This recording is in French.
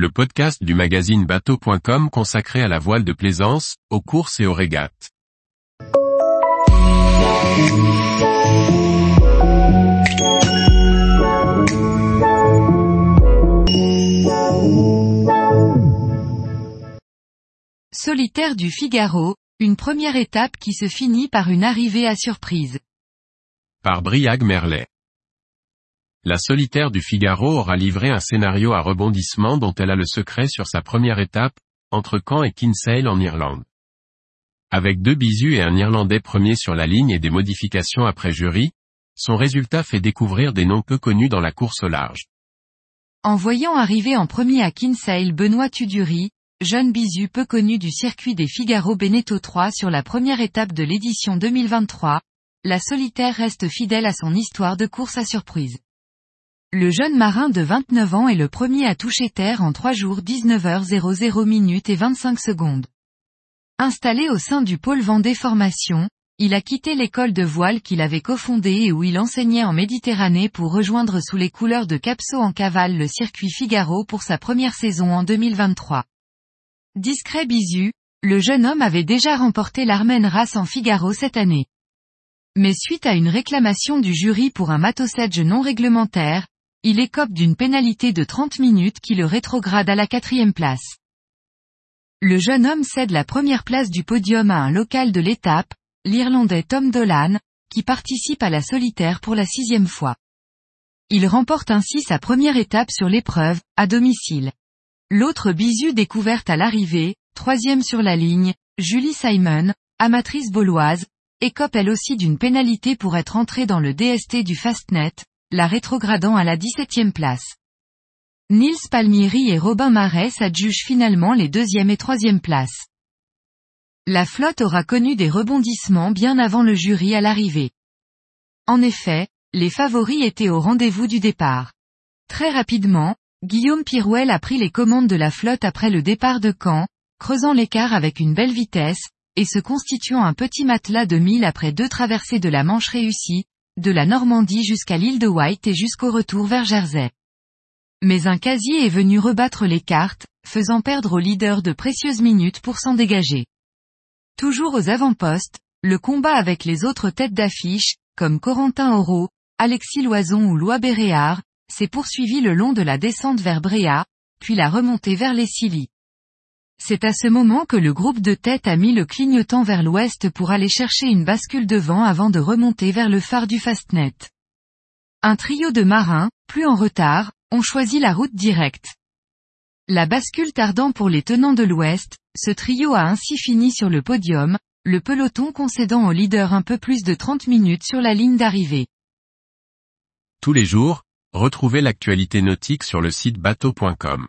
le podcast du magazine bateau.com consacré à la voile de plaisance, aux courses et aux régates. Solitaire du Figaro, une première étape qui se finit par une arrivée à surprise. Par Briag Merlet. La solitaire du Figaro aura livré un scénario à rebondissement dont elle a le secret sur sa première étape, entre Caen et Kinsale en Irlande. Avec deux bisus et un Irlandais premier sur la ligne et des modifications après jury, son résultat fait découvrir des noms peu connus dans la course au large. En voyant arriver en premier à Kinsale Benoît Tudury, jeune bisu peu connu du circuit des Figaro Beneteau 3 sur la première étape de l'édition 2023, la solitaire reste fidèle à son histoire de course à surprise. Le jeune marin de 29 ans est le premier à toucher terre en 3 jours 19h00 minutes et 25 secondes. Installé au sein du pôle Vendée Formation, il a quitté l'école de voile qu'il avait cofondée et où il enseignait en Méditerranée pour rejoindre sous les couleurs de Capso en cavale le circuit Figaro pour sa première saison en 2023. Discret bisu, le jeune homme avait déjà remporté l'Armen Race en Figaro cette année. Mais suite à une réclamation du jury pour un matosedge non réglementaire, il écope d'une pénalité de 30 minutes qui le rétrograde à la quatrième place. Le jeune homme cède la première place du podium à un local de l'étape, l'Irlandais Tom Dolan, qui participe à la solitaire pour la sixième fois. Il remporte ainsi sa première étape sur l'épreuve, à domicile. L'autre bisu découverte à l'arrivée, troisième sur la ligne, Julie Simon, amatrice bauloise, écope elle aussi d'une pénalité pour être entrée dans le DST du Fastnet, la rétrogradant à la 17e place. Nils Palmieri et Robin Marais s'adjugent finalement les deuxième et troisième places. La flotte aura connu des rebondissements bien avant le jury à l'arrivée. En effet, les favoris étaient au rendez-vous du départ. Très rapidement, Guillaume Pirouel a pris les commandes de la flotte après le départ de Caen, creusant l'écart avec une belle vitesse, et se constituant un petit matelas de mille après deux traversées de la Manche réussies, de la Normandie jusqu'à l'île de White et jusqu'au retour vers Jersey. Mais un casier est venu rebattre les cartes, faisant perdre au leader de précieuses minutes pour s'en dégager. Toujours aux avant-postes, le combat avec les autres têtes d'affiche, comme Corentin Auro, Alexis Loison ou Loi Béréard, s'est poursuivi le long de la descente vers Bréa, puis la remontée vers les Scilly. C'est à ce moment que le groupe de tête a mis le clignotant vers l'ouest pour aller chercher une bascule de vent avant de remonter vers le phare du Fastnet. Un trio de marins, plus en retard, ont choisi la route directe. La bascule tardant pour les tenants de l'ouest, ce trio a ainsi fini sur le podium, le peloton concédant au leader un peu plus de 30 minutes sur la ligne d'arrivée. Tous les jours, retrouvez l'actualité nautique sur le site bateau.com.